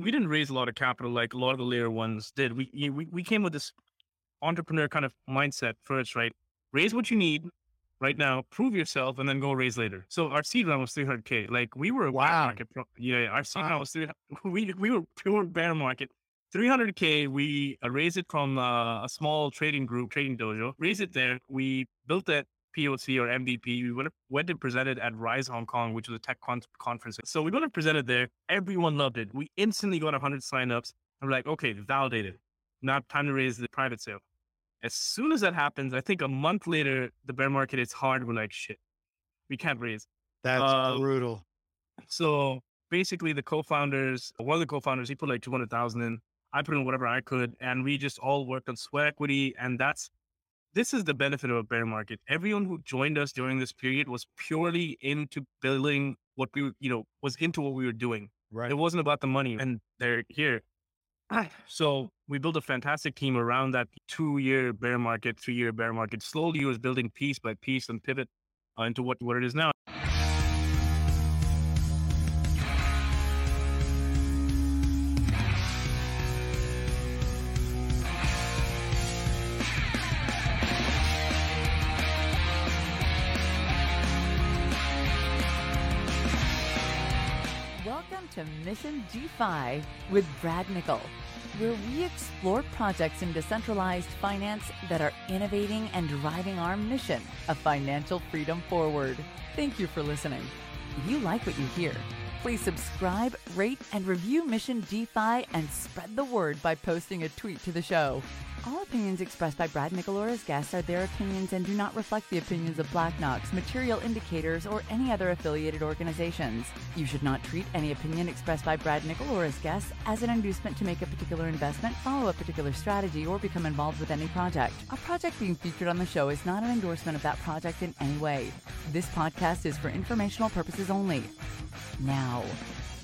we didn't raise a lot of capital like a lot of the layer ones did. We we we came with this entrepreneur kind of mindset first, right? Raise what you need right now, prove yourself, and then go raise later. So our seed round was 300k. Like we were wow. market. Yeah, our seed wow. round was 300. We we were pure bear market. 300k. We uh, raised it from uh, a small trading group, trading dojo. Raised it there. We built that POC or MVP. We went, went and presented at Rise Hong Kong, which was a tech con- conference. So we went and presented there. Everyone loved it. We instantly got 100 signups. I'm like, okay, validated. Now time to raise the private sale. As soon as that happens, I think a month later, the bear market is hard. We're like, shit, we can't raise. That's uh, brutal. So basically, the co-founders, one of the co-founders, he put like 200,000 in. I put in whatever I could, and we just all worked on sweat equity. And that's this is the benefit of a bear market. Everyone who joined us during this period was purely into building what we, you know, was into what we were doing. Right. It wasn't about the money, and they're here. So we built a fantastic team around that two-year bear market, three-year bear market. Slowly, was building piece by piece and pivot uh, into what what it is now. To Mission DeFi with Brad Nickel, where we explore projects in decentralized finance that are innovating and driving our mission of financial freedom forward. Thank you for listening. If you like what you hear, please subscribe, rate, and review Mission DeFi and spread the word by posting a tweet to the show. All opinions expressed by Brad Nickel or his guests are their opinions and do not reflect the opinions of Black Knox, Material Indicators, or any other affiliated organizations. You should not treat any opinion expressed by Brad Nickel or guests as an inducement to make a particular investment, follow a particular strategy, or become involved with any project. A project being featured on the show is not an endorsement of that project in any way. This podcast is for informational purposes only. Now,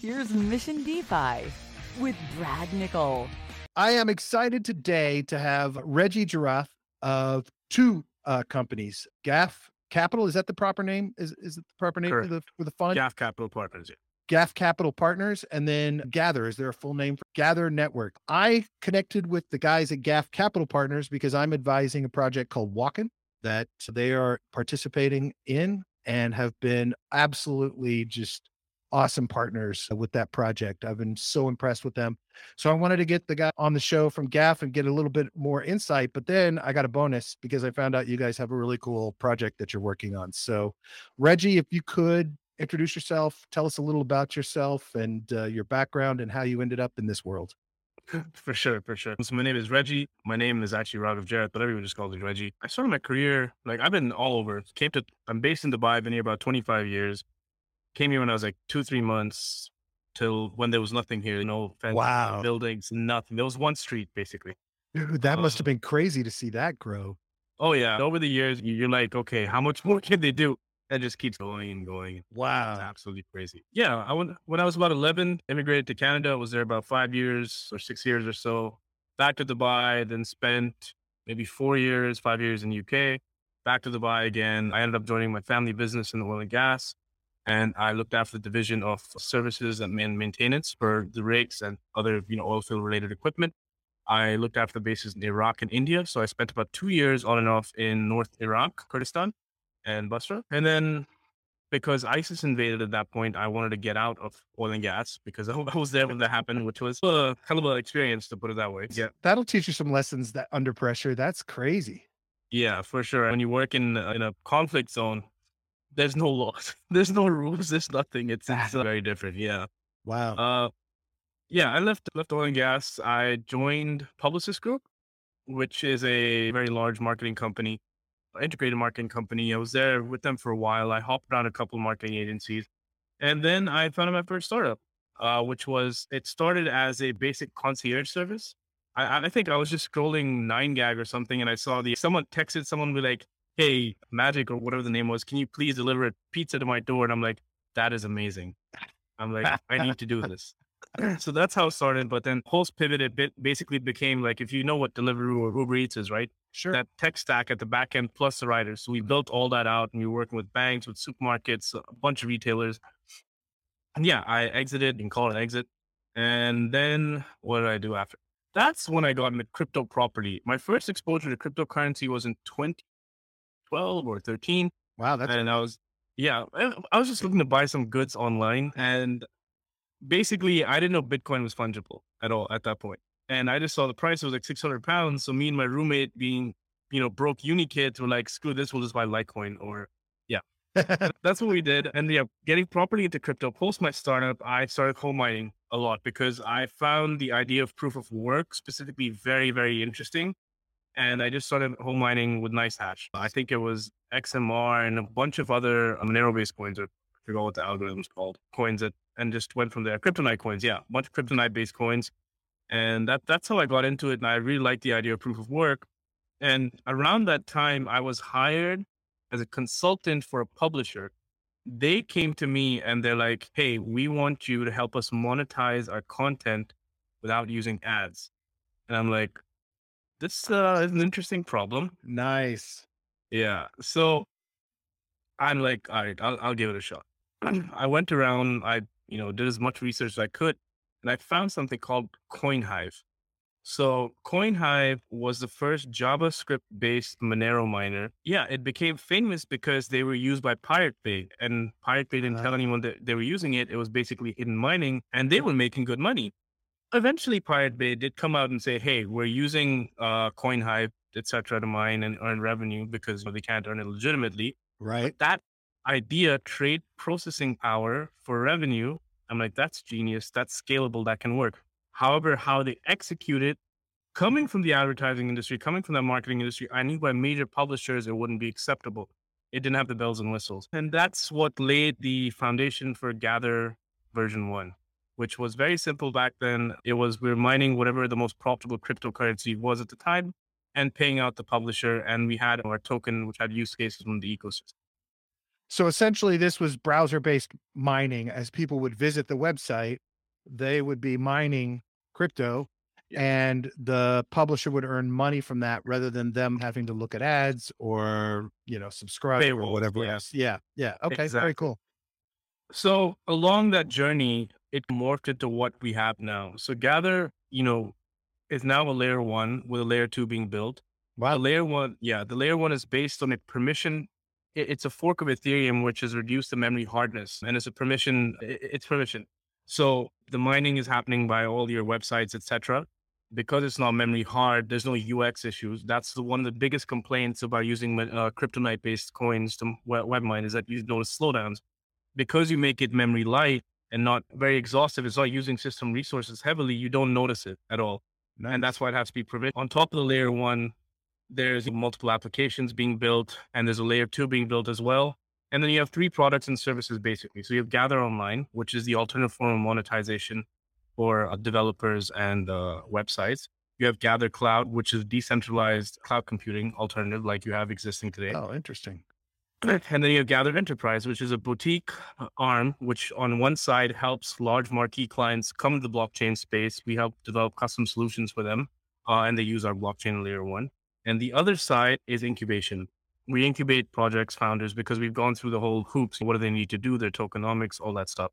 here's Mission DeFi with Brad Nickel. I am excited today to have Reggie Jerath of two uh, companies, Ghaf Capital. Is that the proper name? Is is it the proper name for the for the fund? Ghaf Capital Partners. Yeah. Ghaf Capital Partners, and then Gather. Is there a full name for Gather Network? I connected with the guys at Ghaf Capital Partners because I'm advising a project called Walken that they are participating in and have been absolutely just awesome partners with that project. I've been so impressed with them. So I wanted to get the guy on the show from Ghaf and get a little bit more insight. But then I got a bonus because I found out you guys have a really cool project that you're working on. So, Reggie, if you could introduce yourself, tell us a little about yourself and uh, your background and how you ended up in this world. For sure, for sure. So my name is Reggie. My name is actually Raghav Jerath, but everyone just calls me Reggie. I started my career like I've been all over. Came to I'm based in Dubai. I've been here about 25 years came here when I was like two, three months till when there was nothing here, no fence, wow. buildings, nothing. There was one street basically. Dude, that must have um been crazy to see that grow. Oh yeah. Over the years, you're like, okay, how much more can they do? That just keeps going and going. Wow. It's absolutely crazy. Yeah. I went, when I was about 11, immigrated to Canada. I was there about five years or six years or so. Back to Dubai, then spent maybe four years, five years in UK. Back to Dubai again. I ended up joining my family business in the oil and gas and I looked after the division of services and maintenance for the rigs and other, you know, oil field related equipment. I looked after the bases in Iraq and India. So I spent about two years on and off in North Iraq, Kurdistan, and Basra. And then because ISIS invaded at that point, I wanted to get out of oil and gas because I was there when that happened, which was a hell of an experience to put it that way. Yeah. That'll teach you some lessons that under pressure. That's crazy. Yeah, for sure. When you work in, uh, in a conflict zone, there's no laws. There's no rules. There's nothing. It's, it's very different. Yeah. Wow. Uh, yeah, I left left oil and gas. I joined Publicis Group, which is a very large marketing company, integrated marketing company. I was there with them for a while. I hopped around a couple of marketing agencies, and then I founded my first startup, uh, which was it started as a basic concierge service. I, I think I was just scrolling Nine Gag or something, and I saw the someone texted someone be like, hey, Magic or whatever the name was, can you please deliver a pizza to my door? And I'm like, that is amazing. I'm like, I need to do this. so that's how it started. But then Pulse pivoted bit basically became like, if you know what Deliveroo or Uber Eats is, right? Sure. That tech stack at the back end plus the riders. So we built all that out and we were working with banks, with supermarkets, a bunch of retailers. And yeah, I exited and called an exit And then what did I do after? That's when I got into crypto property. My first exposure to cryptocurrency was in 2012 or 13. Wow, that's and I was, yeah, I I was just looking to buy some goods online. And basically, I didn't know Bitcoin was fungible at all at that point. And I just saw the price was like 600 pounds. So me and my roommate being, you know, broke uni kids were like, screw this, we'll just buy Litecoin or yeah. that's what we did. And yeah, getting properly into crypto post my startup, I started coal mining a lot because I found the idea of proof of work specifically very, very interesting. And I just started home mining with NiceHash. I think it was XMR and a bunch of other uh, Monero based coins. I forgot what the algorithm's called. Coins that, and just went from there. CryptoNight coins. Yeah. A bunch of CryptoNight based coins. And that, that's how I got into it. And I really liked the idea of proof of work. And around that time, I was hired as a consultant for a publisher, they came to me and they're like, Hey, we want you to help us monetize our content without using ads. And I'm like, this uh, is an interesting problem. nice. Yeah. So I'm like, all right, I'll, I'll give it a shot. I went around, I, you know, did as much research as I could, and I found something called CoinHive. So CoinHive was the first JavaScript based Monero miner. Yeah, it became famous because they were used by Pirate Bay and Pirate Bay didn't Uh-huh. tell anyone that they were using it. It was basically hidden mining and they were making good money. Eventually Pirate Bay did come out and say, Hey, we're using uh, CoinHive, etc. to mine and earn revenue because they can't earn it legitimately Right. that idea, trade processing power for revenue, I'm like, that's genius. That's scalable. That can work. However, how they execute it, coming from the advertising industry, coming from the marketing industry, I knew by major publishers, it wouldn't be acceptable. It didn't have the bells and whistles. And that's what laid the foundation for Gather version one, which was very simple back then. It was we were mining whatever the most profitable cryptocurrency was at the time and paying out the publisher. And we had our token, which had use cases from the ecosystem. So essentially, this was browser based mining. As people would visit the website, they would be mining crypto and the publisher would earn money from that rather than them having to look at ads or, you know, subscribe or whatever yeah. else. Yeah. Yeah. Okay. Exactly. Very cool. So along that journey, it morphed into what we have now. So Gather, you know, is now a layer one with a layer two being built. The layer one, yeah, the layer one is based on a permission. it- It's a fork of Ethereum, which has reduced the memory hardness and it's a permission. It's permission. So the mining is happening by all your websites, etc. Because it's not memory hard, there's no UX issues. That's the one of the biggest complaints about using uh, CryptoNight based coins to web mine is that you notice slowdowns because you make it memory light and not very exhaustive, it's not using system resources heavily, you don't notice it at all. And that's why it has to be provisioned. On top of the layer one, there's multiple applications being built, and there's a layer two being built as well. And then you have three products and services basically. So you have Gather Online, which is the alternative form of monetization for uh, developers and uh, websites. You have Gather Cloud, which is decentralized cloud computing alternative like you have existing today. Oh, interesting. And then you have Gather Enterprise, which is a boutique uh, arm, which on one side helps large marquee clients come to the blockchain space. We help develop custom solutions for them, uh, and they use our blockchain layer one. And the other side is incubation. We incubate projects, founders, because we've gone through the whole hoops. What do they need to do? Their tokenomics, all that stuff.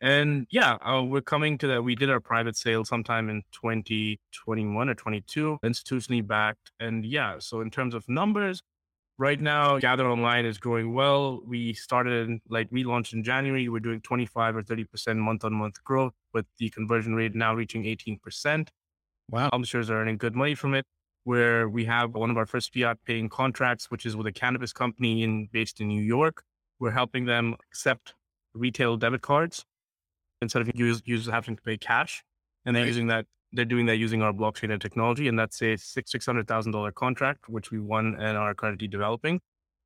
And yeah, uh, we're coming to that. We did our private sale sometime in 2021 or 22, institutionally backed. And yeah, so in terms of numbers, right now gather online is growing well we started in, like we launched in january we're doing 25 or 30 percent month on month growth with the conversion rate now reaching 18 percent Wow. publishers are earning good money from it where we have one of our first fiat paying contracts which is with a cannabis company in based in new york we're helping them accept retail debit cards instead of use, users having to pay cash and they're Right. using that they're doing that using our blockchain and technology, and that's a six six hundred thousand dollar contract, which we won and are currently developing.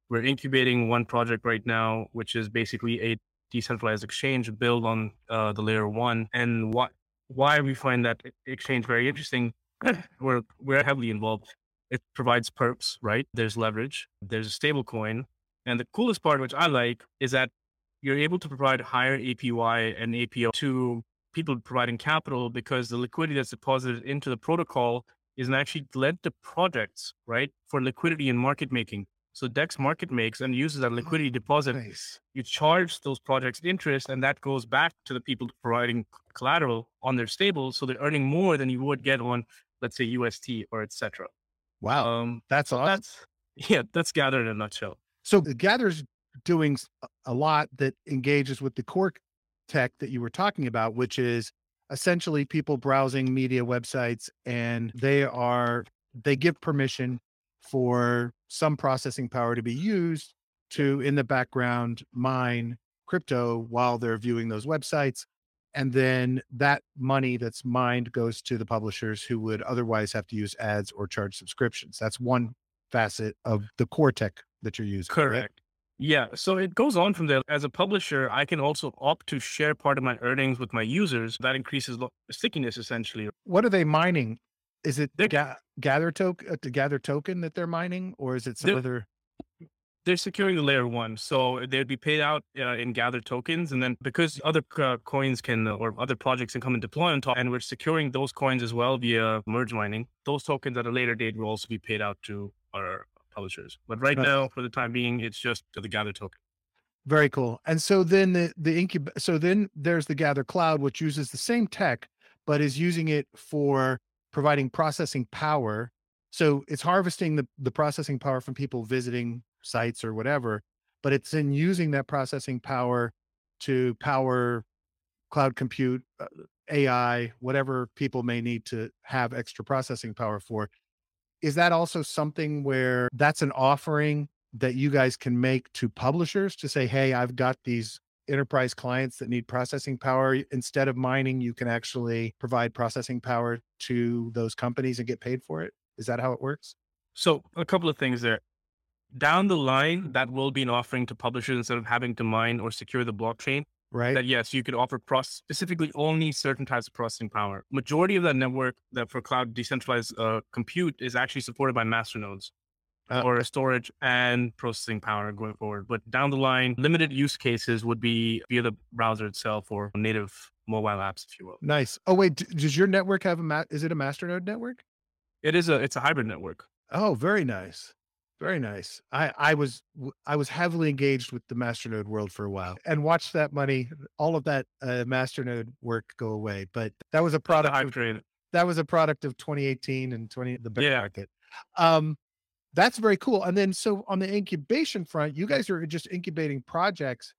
We're incubating one project right now, which is basically a decentralized exchange built on uh, the layer one. And what why we find that exchange very interesting, we're we're heavily involved. It provides perps, right? There's leverage. There's a stable coin, and the coolest part, which I like, is that you're able to provide higher APY and APO to people providing capital because the liquidity that's deposited into the protocol isn't actually led to projects, right? For liquidity and market making. So Dex market makes and uses that liquidity deposit. Nice. You charge those projects interest, and that goes back to the people providing collateral on their stable. So they're earning more than you would get on, let's say, UST or etc. Wow. Um, that's awesome. that's yeah, that's Gather in a nutshell. So the Gather's doing a lot that engages with the core tech that you were talking about, which is essentially people browsing media websites and they are they give permission for some processing power to be used to in the background mine crypto while they're viewing those websites and then that money that's mined goes to the publishers who would otherwise have to use ads or charge subscriptions. That's one facet of the core tech that you're using Correct. Yeah. So it goes on from there. As a publisher, I can also opt to share part of my earnings with my users. That increases lo- stickiness essentially. what are they mining? Is it ga- gather token, uh, the gather token that they're mining, or is it some They're- other? They're securing the layer one. So they'd be paid out uh, in gather tokens. And then because other uh, coins can uh, or other projects can come and deploy on top, and we're securing those coins as well via merge mining, those tokens at a later date will also be paid out to our publishers. But right Right. now, for the time being, it's just the gather token. Very cool. And so then the the incub. So then there's the Gather Cloud, which uses the same tech, but is using it for providing processing power. So it's harvesting the the processing power from people visiting sites or whatever, but it's in using that processing power to power cloud compute, uh, AI, whatever people may need to have extra processing power for. Is that also something where that's an offering that you guys can make to publishers to say, hey, I've got these enterprise clients that need processing power. Instead of mining, you can actually provide processing power to those companies and get paid for it. Is that how it works? So a couple of things there. Down the line, that will be an offering to publishers instead of having to mine or secure the blockchain. Right. That yes, you could offer process specifically only certain types of processing power. Majority of that network that for cloud decentralized uh, compute is actually supported by masternodes Uh, or storage and processing power going forward. But down the line, limited use cases would be via the browser itself or native mobile apps, if you will. nice. Oh, wait. d- Does your network have a, ma- is it a masternode network? It is a it's a hybrid network. Oh, very nice. Very nice. I, I was I was heavily engaged with the Masternode world for a while and watched that money, all of that uh, Masternode work go away. But that was a product of that was a product of 2018 and 20 the bear Yeah. market. Um, that's very cool. And then so on the incubation front, you guys are just incubating projects.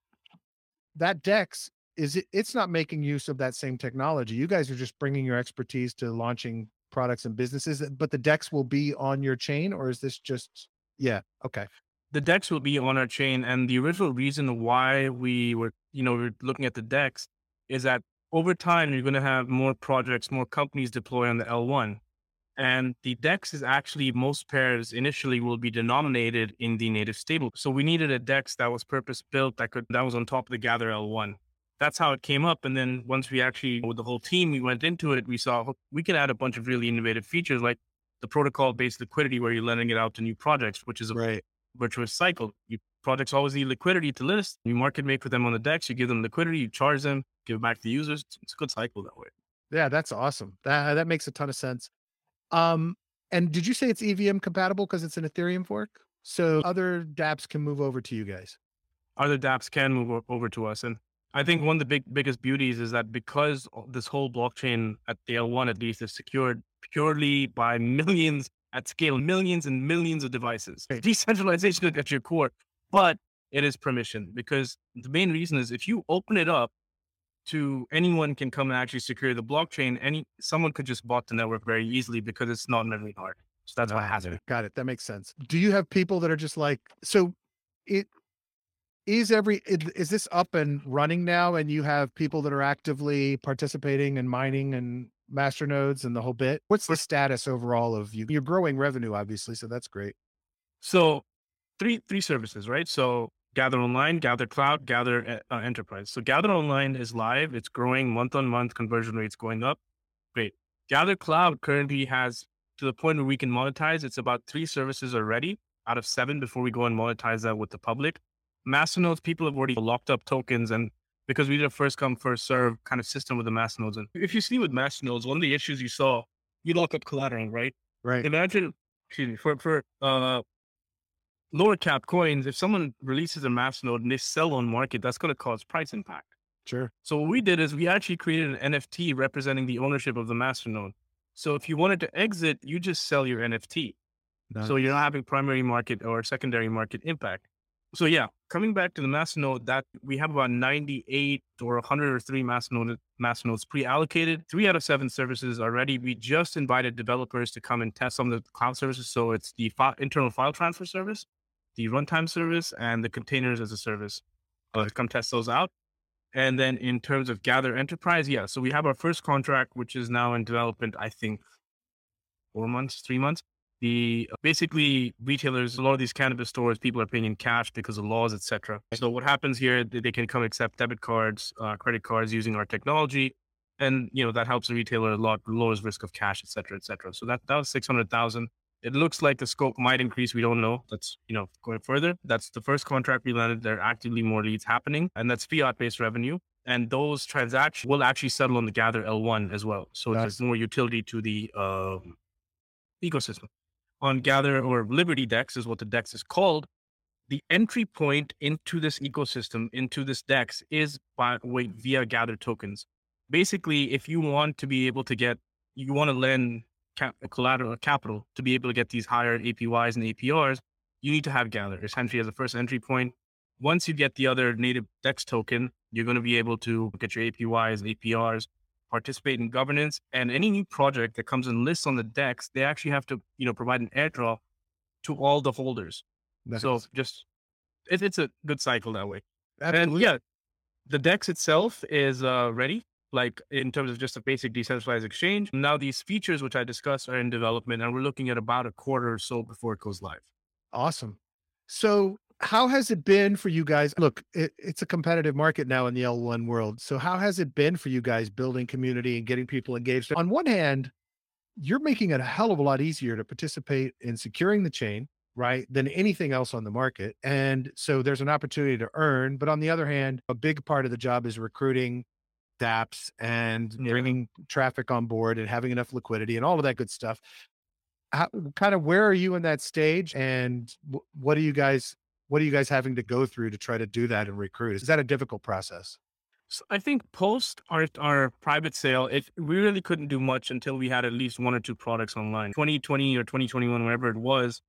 That Dex is it, it's not making use of that same technology. You guys are just bringing your expertise to launching products and businesses. But the Dex will be on your chain, or is this just yeah? Okay, the DEX will be on our chain. And the original reason why we were, you know, we are looking at the DEX is that over time, you're going to have more projects, more companies deploy on the L1. And the DEX is actually most pairs initially will be denominated in the native stable. So we needed a DEX that was purpose built that could that was on top of the Gather L1. That's how it came up. And then once we actually with the whole team we went into it, we saw oh, we could add a bunch of really innovative features like the protocol based liquidity where you're lending it out to new projects, which is a right. virtuous cycle. You projects always need liquidity to list. You market make for them on the DEX. You give them liquidity, you charge them, give it back to the users. It's, it's a good cycle that way. Yeah, that's awesome. That that makes a ton of sense. Um, and did you say it's EVM compatible because it's an Ethereum fork? So other dApps can move over to you guys. Other dApps can move over to us, and I think one of the big biggest beauties is that because this whole blockchain at the L1 at least is secured purely by millions at scale, millions and millions of devices. Decentralization at your core, but it is permission because the main reason is if you open it up to anyone can come and actually secure the blockchain, any someone could just bot the network very easily because it's not memory hard. So that's why it has it. Got it. That makes sense. Do you have people that are just like so? It is every is this up and running now, and you have people that are actively participating and mining and master nodes and the whole bit. What's the status overall of you? You're growing revenue, obviously, so that's great. So three three services, right? So Gather Online, Gather Cloud, Gather uh, Enterprise. So Gather Online is live. It's growing month on month. Conversion rates going up. Great. Gather Cloud currently has to the point where we can monetize. It's about three services already out of seven before we go and monetize that with the public. Masternodes, people have already locked up tokens and because we did a first come, first serve kind of system with the masternodes. And if you see with masternodes, one of the issues you saw, you lock up collateral, right? Right. imagine excuse me for for uh lower cap coins, if someone releases a masternode and they sell on market, that's going to cause price impact. Sure. So what we did is we actually created an NFT representing the ownership of the masternode. So if you wanted to exit, you just sell your NFT. Nice. So you're not having primary market or secondary market impact. So yeah, coming back to the mass node, that we have about 98 or 103 mass nodes pre-allocated. Three out of seven services already. We just invited developers to come and test some of the cloud services. So it's the fi- internal file transfer service, the runtime service, and the containers as a service. Uh, come test those out. And then in terms of Gather Enterprise, yeah. So we have our first contract, which is now in development. I think four months, three months the basically retailers, a lot of these cannabis stores, people are paying in cash because of laws, etc. So what happens here, they can come accept debit cards, uh, credit cards using our technology, and you know that helps the retailer a lot, lowers risk of cash, etc., etc. So that that was six hundred thousand. It looks like the scope might increase. We don't know. That's you know going further. That's the first contract we landed. There are actively more leads happening, and that's fiat based revenue. And those transactions will actually settle on the Gather L1 as well. So there's more utility to the uh, ecosystem on Gather or Liberty Dex is what the Dex is called. The entry point into this ecosystem, into this Dex, is by way via Gather tokens. Basically, if you want to be able to get, you want to lend cap, collateral capital to be able to get these higher APYs and APRs, you need to have Gather essentially as a first entry point. Once you get the other native DEX token, you're going to be able to get your APYs, APRs, participate in governance, and any new project that comes and lists on the DEX, they actually have to, you know, provide an airdrop to all the holders. Nice. So just it, it's a good cycle that way. Absolutely. And yeah, the DEX itself is uh, ready, like in terms of just a basic decentralized exchange. Now these features which I discussed are in development, and we're looking at about a quarter or so before it goes live. Awesome. So how has it been for you guys? Look, it, it's a competitive market now in the L1 world. So how has it been for you guys building community and getting people engaged? On one hand, you're making it a hell of a lot easier to participate in securing the chain, right, than anything else on the market. And so there's an opportunity to earn. But on the other hand, a big part of the job is recruiting dApps and bringing traffic on board and having enough liquidity and all of that good stuff. How, kind of where are you in that stage and what do you guys what are you guys having to go through to try to do that and recruit? Is that a difficult process? So I think post our our private sale, we really couldn't do much until we had at least one or two products online. 2020 or 2021, whatever it was,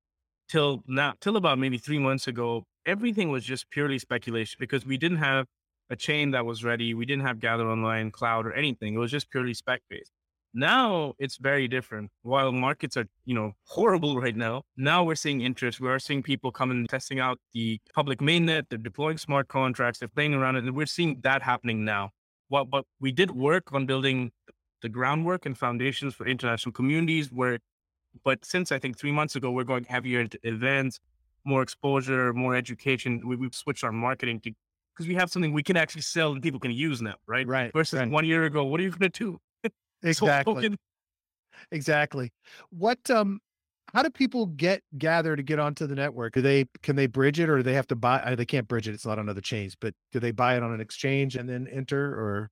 till now, till about maybe three months ago, everything was just purely speculation because we didn't have a chain that was ready. We didn't have Gather Online Cloud or anything. It was just purely spec based. Now it's very different. While markets are, you know, horrible right now, now we're seeing interest. We are seeing people coming testing out the public mainnet. They're deploying smart contracts. They're playing around it, and we're seeing that happening now. Well, but we did work on building the groundwork and foundations for international communities. Where, but since I think three months ago, we're going heavier into events, more exposure, more education. We, have switched our marketing to because we have something we can actually sell and people can use now, right? Right. Versus right. one year ago, what are you going to do? Exactly. exactly. What um how do people get gather to get onto the network? Do they can they bridge it or do they have to buy uh, they can't bridge it, it's not on other chains, but do they buy it on an exchange and then enter or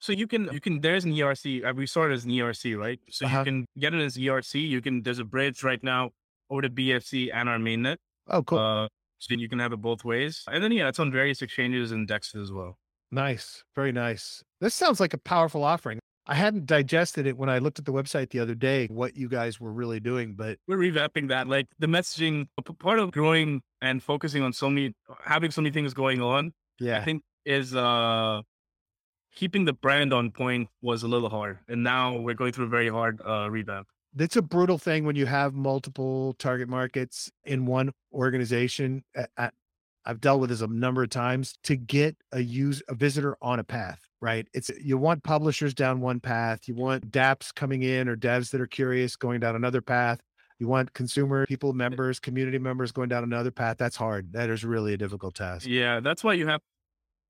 so you can you can there's an ERC. Uh, we saw it as an ERC, right? So uh-huh. you can get it as ERC. You can there's a bridge right now over to BSC and our mainnet. Oh, cool. Uh, so you can have it both ways. And then yeah, it's on various exchanges and dexes as well. Nice. Very nice. This sounds like a powerful offering. I hadn't digested it when I looked at the website the other day, what you guys were really doing, but we're revamping that. Like the messaging, part of growing and focusing on so many, having so many things going on. Yeah. I think is, uh, keeping the brand on point was a little hard. And now we're going through a very hard, uh, revamp. It's a brutal thing when you have multiple target markets in one organization. I've dealt with this a number of times to get a use a visitor on a path right? It's you want publishers down one path, you want dApps coming in or devs that are curious going down another path. You want consumer people, members, community members going down another path. That's hard. That is really a difficult task. Yeah, that's why you have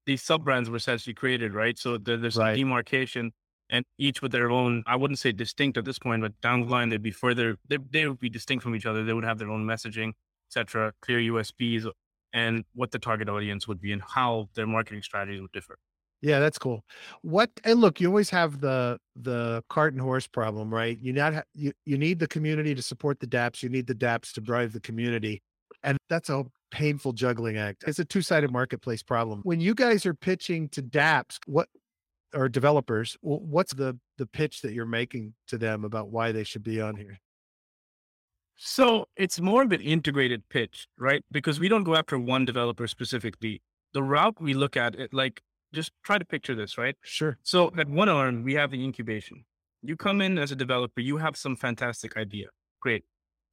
these sub brands were essentially created, right? So there's right. a demarcation and each with their own, I wouldn't say distinct at this point, but down the line, they'd be further, they, they would be distinct from each other. They would have their own messaging, etc., clear USPs and what the target audience would be and how their marketing strategies would differ. Yeah, that's cool. What and look, you always have the the cart and horse problem, right? You not ha- you you need the community to support the DApps. You need the DApps to drive the community. And that's a painful juggling act. It's a two sided marketplace problem. When you guys are pitching to dApps, what or developers, what's the the pitch that you're making to them about why they should be on here? So it's more of an integrated pitch, right? Because we don't go after one developer specifically. The route we look at it, like just try to picture this, right? Sure. So at one arm, we have the incubation. You come in as a developer, you have some fantastic idea. Great.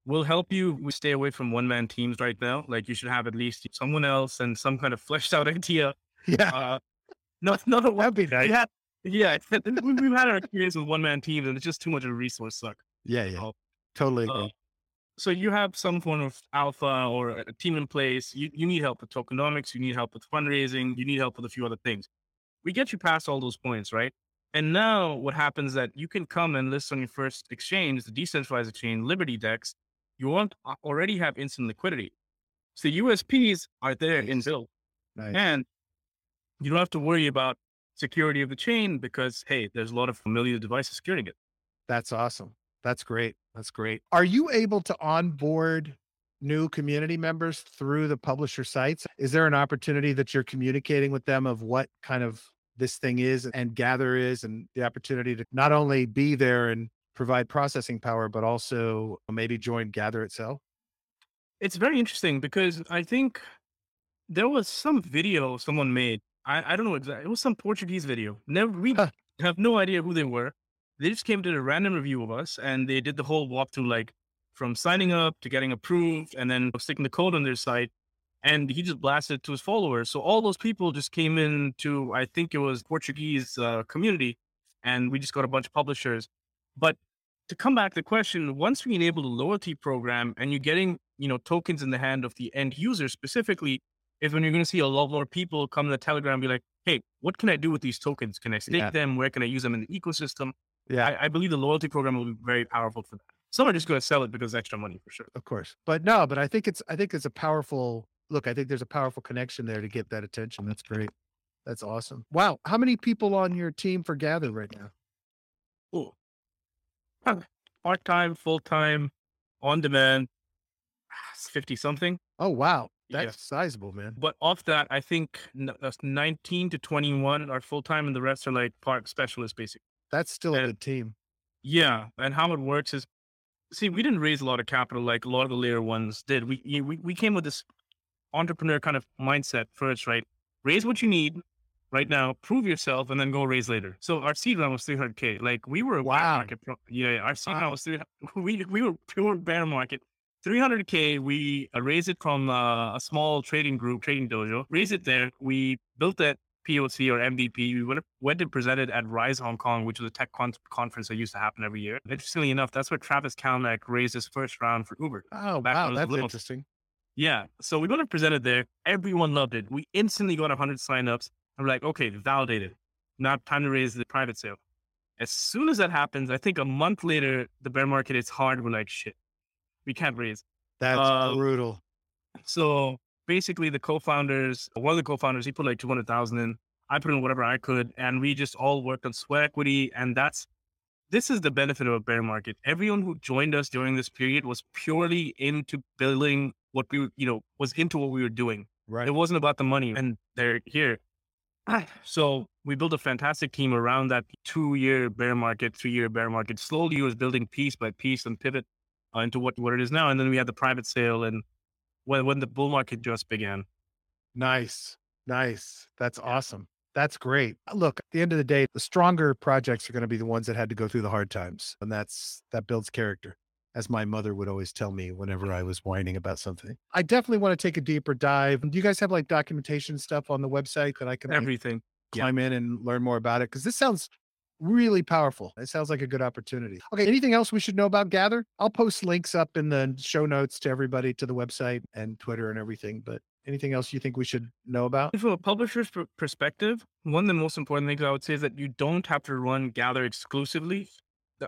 We'll help you we stay away from one man teams right now. Like you should have at least someone else and some kind of fleshed out idea. Yeah. Uh, no, not a be nice. Yeah. Yeah. We've had our experience with one man teams and it's just too much of a resource suck. Yeah. Yeah. Totally agree. Uh, so you have some form of alpha or a team in place. You, you need help with tokenomics. You need help with fundraising. You need help with a few other things. We get you past all those points, right? And now what happens that you can come and list on your first exchange, the decentralized exchange, Liberty Dex. You won't already have instant liquidity. So USPs are there in build. Nice. And you don't have to worry about security of the chain because, hey, there's a lot of familiar devices securing it. That's awesome. That's great. That's great. Are you able to onboard new community members through the publisher sites? Is there an opportunity that you're communicating with them of what kind of this thing is and gather is and the opportunity to not only be there and provide processing power, but also maybe join Gather itself? It's very interesting because I think there was some video someone made. I, I don't know exactly. It was some Portuguese video. Never we huh. have no idea who they were they just came to a random review of us and they did the whole walkthrough, like from signing up to getting approved and then sticking the code on their site. And he just blasted to his followers. So all those people just came in to, I think it was Portuguese uh, community, and we just got a bunch of publishers. But to come back to the question, once we enable the loyalty program and you're getting, you know, tokens in the hand of the end user specifically, is when you're going to see a lot more people come to the Telegram and be like, hey, what can I do with these tokens? Can I stake yeah. them? Where can I use them in the ecosystem? Yeah. I, I, believe the loyalty program will be very powerful for that. Some are just going to sell it because extra money for sure. Of course. But no, but I think it's, I think it's a powerful look. I think there's a powerful connection there to get that attention. That's great. That's awesome. Wow. How many people on your team for Gather right now? Oh, part time, full time, on demand, ah, 50 something. Oh, wow. That's yeah. sizable, man. But off that, I think that's 19 to 21 are full time and the rest are like park specialists, basically. That's still and, a good team. Yeah. And how it works is, see, we didn't raise a lot of capital like a lot of the layer ones did. We, we, we came with this entrepreneur kind of mindset first, right? Raise what you need right now, prove yourself, and then go raise later. So our seed round was 300K. Like we were wow. market. Yeah. Our seed wow. round was 300. We, we were pure bear market. 300K, we uh, raised it from uh, a small trading group, Trading Dojo, raised it there. We built that POC or MVP. We went, went and presented at Rise Hong Kong, which was a tech con- conference that used to happen every year. Interestingly enough, that's where Travis Kalanick raised his first round for Uber. Oh, wow. That's little. interesting. Yeah. So we went and presented there. Everyone loved it. We instantly got 100 signups. I'm like, okay, validated. Now time to raise the private sale. As soon as that happens, I think a month later, the bear market is hard. We're like, shit, we can't raise. That's uh, brutal. So basically the co-founders, one of the co-founders, he put like 200,000 in. I put in whatever I could and we just all worked on sweat equity. And that's, this is the benefit of a bear market. Everyone who joined us during this period was purely into building what we, you know, was into what we were doing. Right. It wasn't about the money and they're here. So we built a fantastic team around that two year bear market, three year bear market. Slowly it was building piece by piece and pivot uh, into what, what it is now. And then we had the private sale and when when the bull market just began. Nice. Nice. That's awesome. That's great. Uh, look, at the end of the day, the stronger projects are going to be the ones that had to go through the hard times. And that's that builds character, as my mother would always tell me whenever I was whining about something. I definitely want to take a deeper dive. Do you guys have like documentation stuff on the website that I can everything like, climb yeah. in and learn more about it? Because this sounds really powerful. It sounds like a good opportunity. Okay. Anything else we should know about Gather? I'll post links up in the show notes to everybody to the website and Twitter and everything. But anything else you think we should know about? From a publisher's perspective, one of the most important things I would say is that you don't have to run Gather exclusively.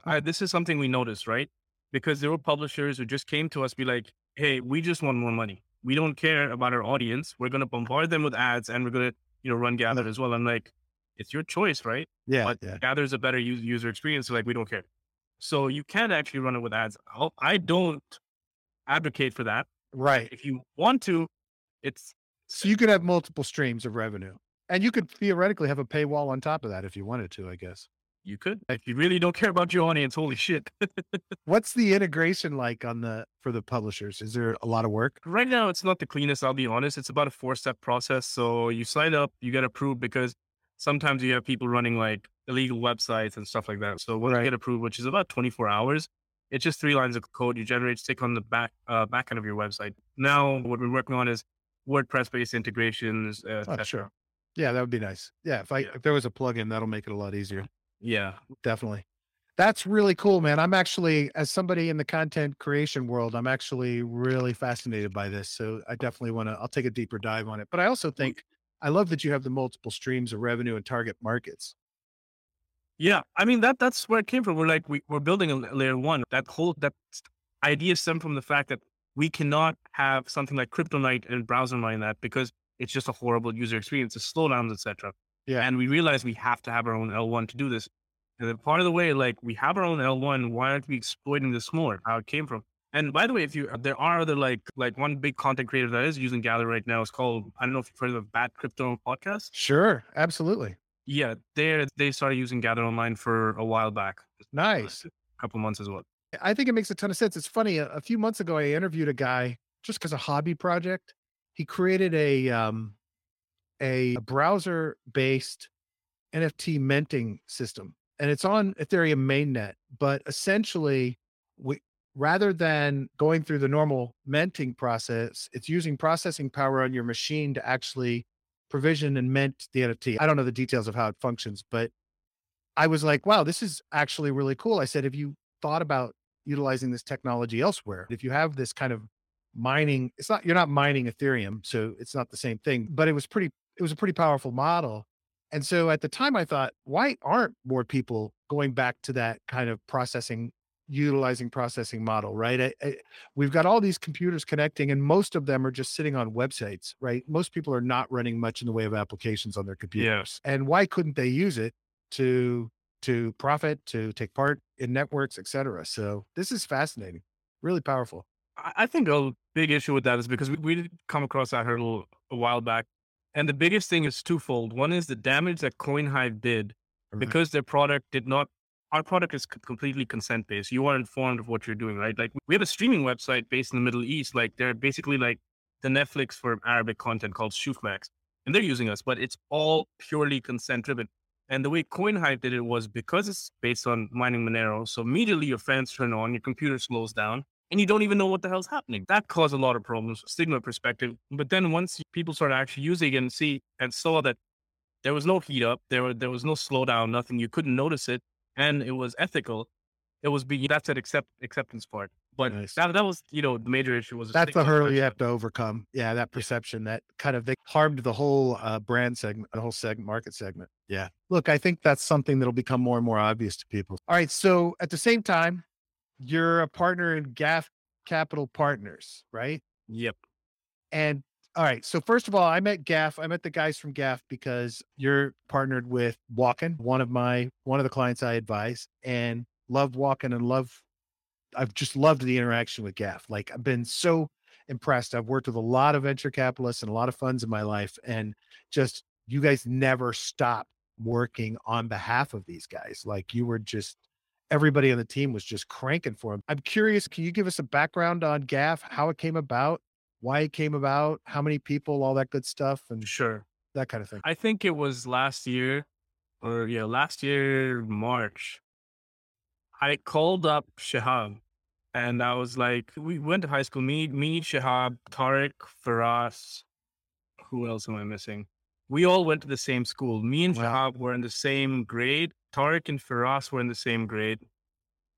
I, mm-hmm. this is something we noticed, right? Because there were publishers who just came to us, be like, "Hey, we just want more money. We don't care about our audience. We're going to bombard them with ads, and we're going to, you know, run Gather mm-hmm. as well." I'm like, it's your choice, right? Yeah. But yeah. gathers a better user experience. So like, we don't care. So you can actually run it with ads. I don't advocate for that. Right. If you want to, it's So you could have multiple streams of revenue. And you could theoretically have a paywall on top of that if you wanted to, I guess. you could. If you really don't care about your audience, holy shit. What's the integration like on the for the publishers? Is there a lot of work? right now, it's not the cleanest, I'll be honest. It's about a four step process. So you sign up, you get approved because sometimes you have people running like illegal websites and stuff like that. So once Right. you get approved, which is about 24 hours, it's just three lines of code you generate, stick on the back uh, back end of your website. Now, what we're working on is WordPress based integrations. Uh, Oh, sure. Yeah, that would be nice. Yeah, if I Yeah. if there was a plugin, that'll make it a lot easier. Yeah. Definitely. That's really cool, man. I'm actually, as somebody in the content creation world, I'm actually really fascinated by this. So I definitely want to, I'll take a deeper dive on it. But I also think I love that you have the multiple streams of revenue and target markets. Yeah, I mean that that's where it came from. We're like we, we're building a layer one. That whole that idea stemmed from the fact that we cannot have something like CryptoNight and browser mine that because it's just a horrible user experience, the slowdowns, etc. Yeah. And we realized we have to have our own L1 to do this. And then part of the way, like we have our own L1, why aren't we exploiting this more? How it came from. And by the way, if you there are other like like one big content creator that is using Gather right now is called I don't know if you've heard of Bad Crypto podcast. Sure. Absolutely. Yeah, they they started using Gather Online for a while back. Nice. A couple months as well. I think it makes a ton of sense. It's funny. A, a few months ago, I interviewed a guy just because a hobby project. He created a um, a browser based NFT minting system, and it's on Ethereum mainnet. But essentially, we rather than going through the normal minting process, it's using processing power on your machine to actually provision and mint the NFT. I don't know the details of how it functions, but I was like, wow, this is actually really cool. I said, have you thought about utilizing this technology elsewhere? If you have this kind of mining, it's not, you're not mining Ethereum, so it's not the same thing, but it was pretty, it was a pretty powerful model. And so at the time I thought, why aren't more people going back to that kind of processing, utilizing processing model, right? I, I, we've got all these computers connecting and most of them are just sitting on websites, right? Most people are not running much in the way of applications on their computers. And why couldn't they use it to to profit, to take part in networks, et cetera. So this is fascinating, really powerful. I I think a big issue with that is because we, we did come across that hurdle a while back. And the biggest thing is twofold. One is the damage that CoinHive did Right. because their product did not, our product is completely consent based. You are informed of what you're doing, right? Like we have a streaming website based in the Middle East. Like they're basically like the Netflix for Arabic content called Shufmax. And they're using us, but it's all purely consent driven. And the way CoinHive did it was because it's based on mining Monero. So immediately your fans turn on, your computer slows down, and you don't even know what the hell's happening. That caused a lot of problems, stigma perspective. But then once people started actually using it and see and saw that there was no heat up, there were, there was no slowdown, nothing. You couldn't notice it, and it was ethical. It was being that's an accept acceptance part. But Nice. that that was you know the major issue was That's the hurdle you have to overcome. Yeah, that perception that kind of they harmed the whole uh, brand segment, the whole segment, market segment. Yeah. Look, I think that's something that'll become more and more obvious to people. All right. So at the same time, you're a partner in Ghaf Capital Partners, right? Yep. And all right. So first of all, I met Ghaf. I met the guys from Ghaf because you're partnered with Walken, one of my one of the clients I advise, and love Walken and love. I've just loved the interaction with Ghaf. Like I've been so impressed. I've worked with a lot of venture capitalists and a lot of funds in my life, and just you guys never stop working on behalf of these guys. Like you were just everybody on the team was just cranking for him. I'm curious, can you give us a background on Ghaf, how it came about, why it came about, how many people, all that good stuff, and Sure. that kind of thing? I think it was last year, or yeah, last year March. I called up Shahab, and I was like, we went to high school. Me, me, Shahab, Tariq, Faraz. Who else am I missing? We all went to the same school. Me and Wow. Shahab were in the same grade. Tariq and Faraz were in the same grade.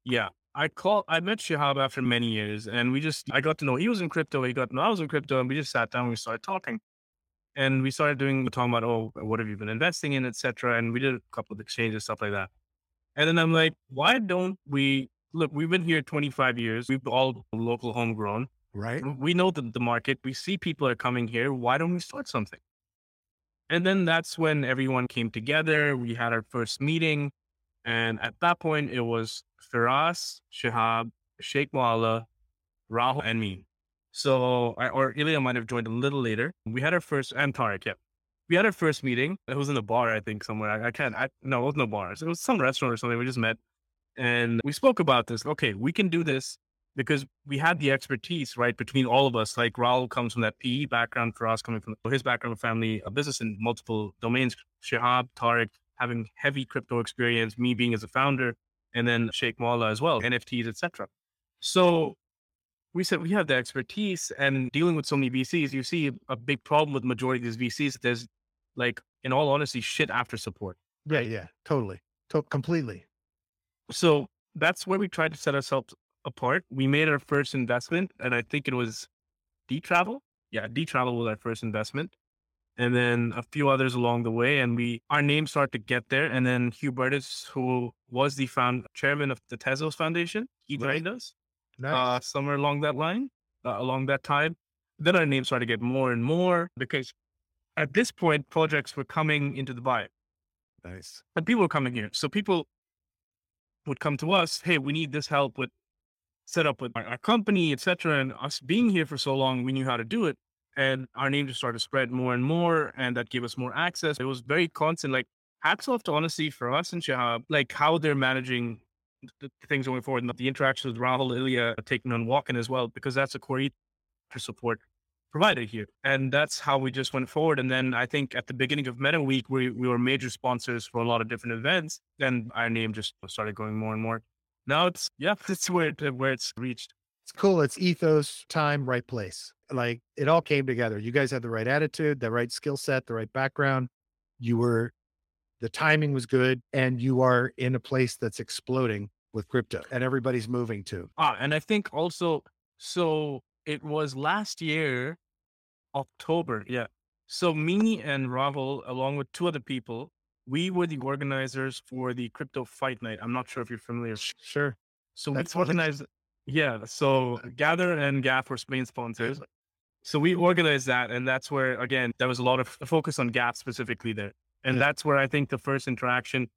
Yeah. I called, I met Shahab after many years and we just, I got to know he was in crypto. He got to know I was in crypto and we just sat down and we started talking and we started doing talking about oh what have you been investing in etc and we did a couple of exchanges stuff like that and then i'm like why don't we look we've been here 25 years we've all local homegrown Right? we know the, the market we see people are coming here why don't we start something and then that's when everyone came together we had our first meeting and at that point it was Firas, Shahab, Sheikh Mualla, Rahul, and me. So, or Ilya might have joined a little later. We had our first, and Tarek, yeah. We had our first meeting. It was in a bar, I think, somewhere. I, I can't, I, no, it wasn't a bar. It was some restaurant or something. We just met and we spoke about this. Okay, we can do this because we had the expertise, right, between all of us. Like Rahul comes from that PE background for us, coming from his background family, a business in multiple domains. Shahab, Tarek, having heavy crypto experience, me being as a founder, and then Sheikh Molla as well, NFTs, etc. So we said we have the expertise and dealing with so many VCs, you see a big problem with majority of these VCs. There's like, in all honesty, shit after support. Yeah, yeah, totally. To- completely. So that's where we tried to set ourselves apart. We made our first investment, and I think it was D Travel. Yeah, D Travel was our first investment. And then a few others along the way, and we our names started to get there. And then Hubertus, who was the found chairman of the Tezos Foundation, he joined us Nice. uh, somewhere along that line, uh, along that time. Then our names started to get more and more because at this point, projects were coming into Dubai nice. and people were coming here. So people would come to us, hey, we need this help with set up with our, our company, etc. And us being here for so long, we knew how to do it. And our name just started to spread more and more, and that gave us more access. It was very constant. Like hats off to honesty for us and Shahab, like how they're managing the things going forward, and the interactions with Rahul Ilya uh, taking on Walken as well, because that's a core support provided here. And that's how we just went forward. And then I think at the beginning of Meta Week, we, we were major sponsors for a lot of different events. Then our name just started going more and more. Now it's, yeah, it's where, it, where it's reached. It's cool. It's ethos, time, right place. Like it all came together. You guys had the right attitude, the right skill set, the right background. You were, the timing was good, and you are in a place that's exploding with crypto, and everybody's moving to. Ah, and I think also, so it was last year, October. Yeah. So me and Ravel along with two other people, we were the organizers for the crypto fight night. I'm not sure if you're familiar. Sure. So That's we organized, yeah. So Gather and Ghaf were main sponsors. So we organized that, and that's where again there was a lot of focus on Ghaf specifically there, and Yeah. that's where I think the first interaction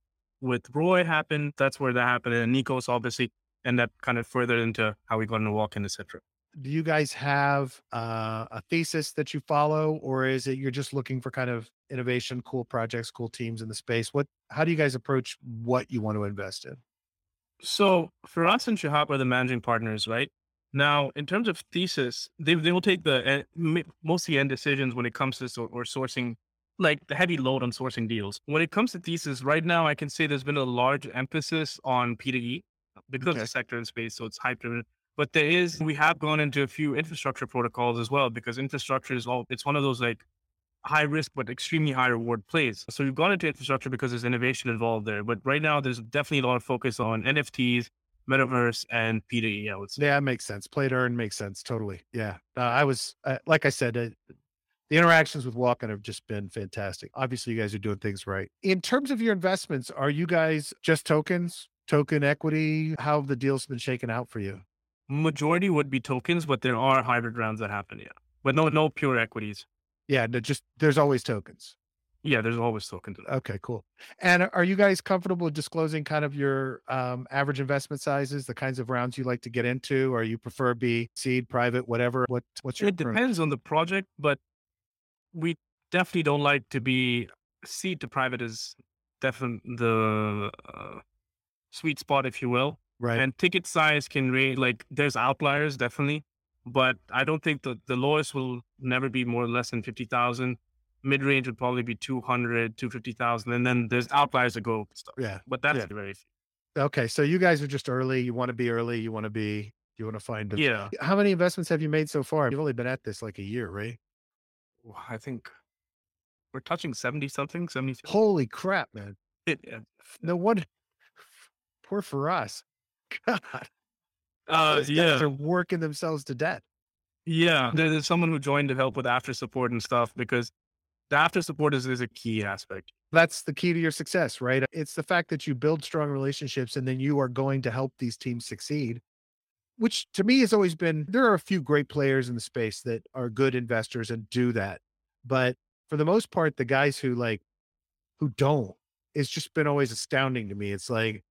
with Roy happened. That's where that happened, and Nikos obviously, and that kind of furthered into how we got into Walken, etc. Do you guys have uh, a thesis that you follow, or is it you're just looking for kind of innovation, cool projects, cool teams in the space? What? How do you guys approach what you want to invest in? So for us and Shahab are the managing partners, right? Now, in terms of thesis, they they will take the mostly end decisions when it comes to so, or sourcing, like the heavy load on sourcing deals. When it comes to thesis, right now I can say there's been a large emphasis on P2E because Okay. the sector and space, so it's hype driven. But there is, we have gone into a few infrastructure protocols as well because infrastructure is all. It's one of those like high risk but extremely high reward plays. So we've gone into infrastructure because there's innovation involved there. But right now there's definitely a lot of focus on NFTs, metaverse, and P2E. I would say. Yeah, it makes sense. Play to earn makes sense. Totally. Yeah. Uh, I was, uh, like I said, uh, the interactions with Walken have just been fantastic. Obviously, you guys are doing things right. In terms of your investments, are you guys just tokens, token equity? How have the deals been shaken out for you? Majority would be tokens, but there are hybrid rounds that happen. Yeah, but no, no pure equities. Yeah, no, just there's always tokens. Yeah, there's always tokens. Okay, cool. And are you guys comfortable disclosing kind of your um, average investment sizes, the kinds of rounds you like to get into, or you prefer be seed, private, whatever? What what's your It depends on the project, but we definitely don't like to be seed to private is definitely the uh, sweet spot, if you will. right? And ticket size can range like there's outliers definitely, but I don't think the the lowest will never be more or less than fifty thousand. Mid range would probably be 200, 250,000. And then there's outliers that go stuff. yeah. But that's Yeah. very few. Okay, so you guys are just early. You want to be early. You want to be. You want to find. a- Yeah. How many investments have you made so far? You've only been at this like a year, right? Well, I think we're touching 70 something, 70. Holy crap, man! It, uh, No wonder. Poor for us. God, uh, those yeah. are working themselves to death. Yeah. There's someone who joined to help with after support and stuff because the after support is, is a key aspect. That's the key to your success, right? It's the fact that you build strong relationships and then you are going to help these teams succeed, which to me has always been there are a few great players in the space that are good investors and do that. But for the most part, the guys who like, who don't, it's just been always astounding to me. It's like,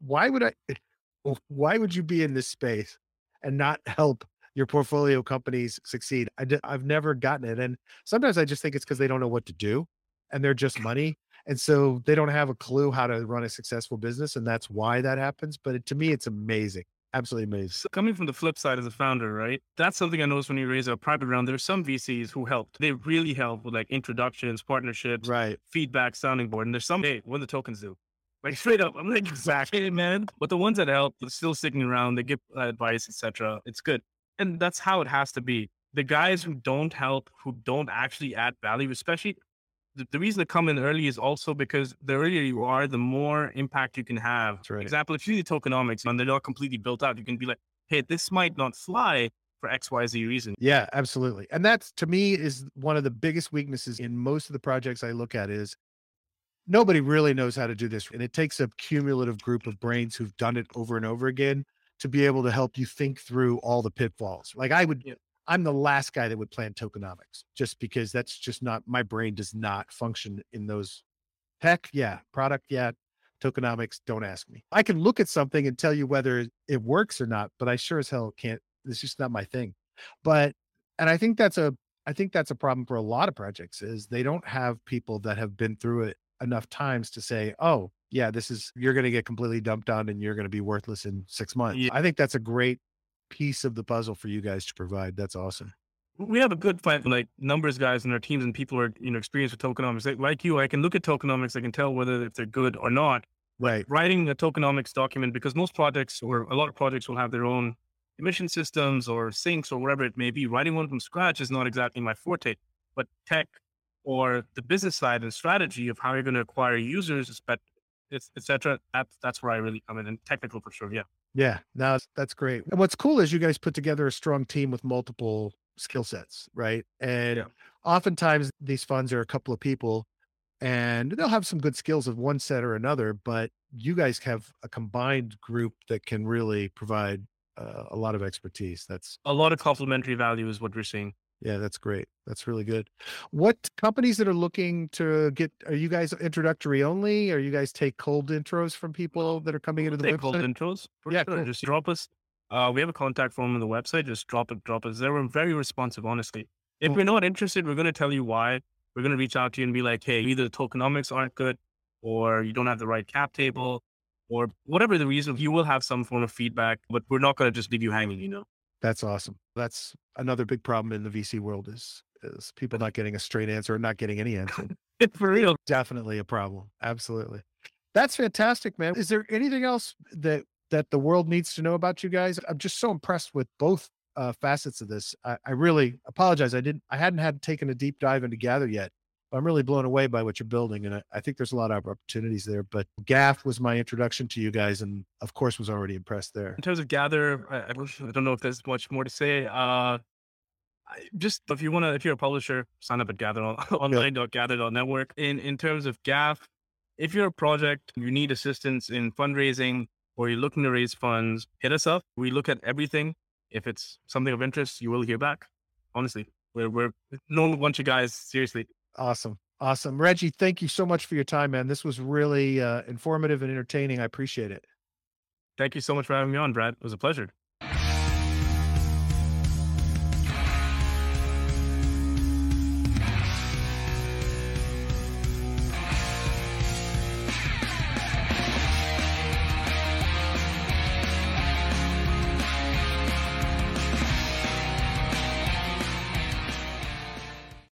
why would I, why would you be in this space and not help your portfolio companies succeed. I d- I've never gotten it. And sometimes I just think it's because they don't know what to do and they're just money. And so they don't have a clue how to run a successful business. And that's why that happens. But it, to me, it's amazing. Absolutely amazing. So coming from the flip side as a founder, right? That's something I noticed when you raise a private round. There's some VCs who helped. They really help with like introductions, partnerships, Right. feedback, sounding board. And there's some, hey, what do the tokens do? Like straight up, I'm like, exactly, man. But the ones that help, they're still sticking around. They give advice, etc. It's good, and that's how it has to be. The guys who don't help, who don't actually add value, especially the, the reason they come in early is also because the earlier you are, the more impact you can have. Right. Example, if you do tokenomics and they're not completely built out, you can be like, hey, this might not fly for XYZ reason. Yeah, absolutely. And that's to me is one of the biggest weaknesses in most of the projects I look at is nobody really knows how to do this. And it takes a cumulative group of brains who've done it over and over again to be able to help you think through all the pitfalls. Like I would, Yeah. I'm the last guy that would plan tokenomics just because that's just not my brain does not function in those Heck Yeah. Product. Yeah. Tokenomics. Don't ask me. I can look at something and tell you whether it works or not, but I sure as hell can't. It's just not my thing. But, and I think that's a, I think that's a problem for a lot of projects is they don't have people that have been through it enough times to say, oh, yeah, this is, you're going to get completely dumped on and you're going to be worthless in six months. Yeah. I think that's a great piece of the puzzle for you guys to provide. That's awesome. we have a good fight like numbers guys in our teams and people are you know experienced with tokenomics like, like you i can look at tokenomics i can tell whether if they're good or not Right. writing a tokenomics document because most projects or a lot of projects will have their own emission systems or sinks or whatever it may be writing one from scratch is not exactly my forte but tech or the business side and strategy of how you're going to acquire users but it's etc that's that's where i really come in and technical for sure yeah Yeah, no, that's- that's great. And what's cool is you guys put together a strong team with multiple skill sets, right? And Yeah. oftentimes these funds are a couple of people and they'll have some good skills of one set or another, but you guys have a combined group that can really provide uh, a lot of expertise. That's a lot of complementary value is what we're seeing yeah, that's great. That's really good. What companies that are looking to get are you guys introductory only? Or you guys take cold intros from people that are coming into the called website? intros. For Yeah, sure. cool. Just drop us. Uh, we have a contact form on the website. Just drop it, drop us. They were very responsive, honestly. If Cool. we're not interested, we're going to tell you why. We're going to reach out to you and be like, hey, either the tokenomics aren't good or you don't have the right cap table or whatever the reason, you will have some form of feedback, but we're not going to just leave you hanging, you know? That's awesome. That's another big problem in the VC world is is people not getting a straight answer or not getting any answer. For real. Definitely a problem. Absolutely. That's fantastic, man. Is there anything else that that the world needs to know about you guys? I'm just so impressed with both uh, facets of this. I, I really apologize. I didn't. I hadn't had taken a deep dive into Gather yet. I'm really blown away by what you're building, and I, I think there's a lot of opportunities there. But Ghaf was my introduction to you guys, and of course was already impressed there. In terms of gather, I, I don't know if there's much more to say. Uh, I- just if you want to, if you're a publisher, sign up at Gather on, online.gather.network. In in terms of Ghaf, if you're a project, you need assistance in fundraising or you're looking to raise funds, hit us up. We look at everything. If it's something of interest, you will hear back. Honestly, we're we're no bunch of guys. Seriously, Awesome. Awesome. Reggie, thank you so much for your time, man. This was really uh, informative and entertaining. I appreciate it. thank you so much for having me on, Brad. It was a pleasure.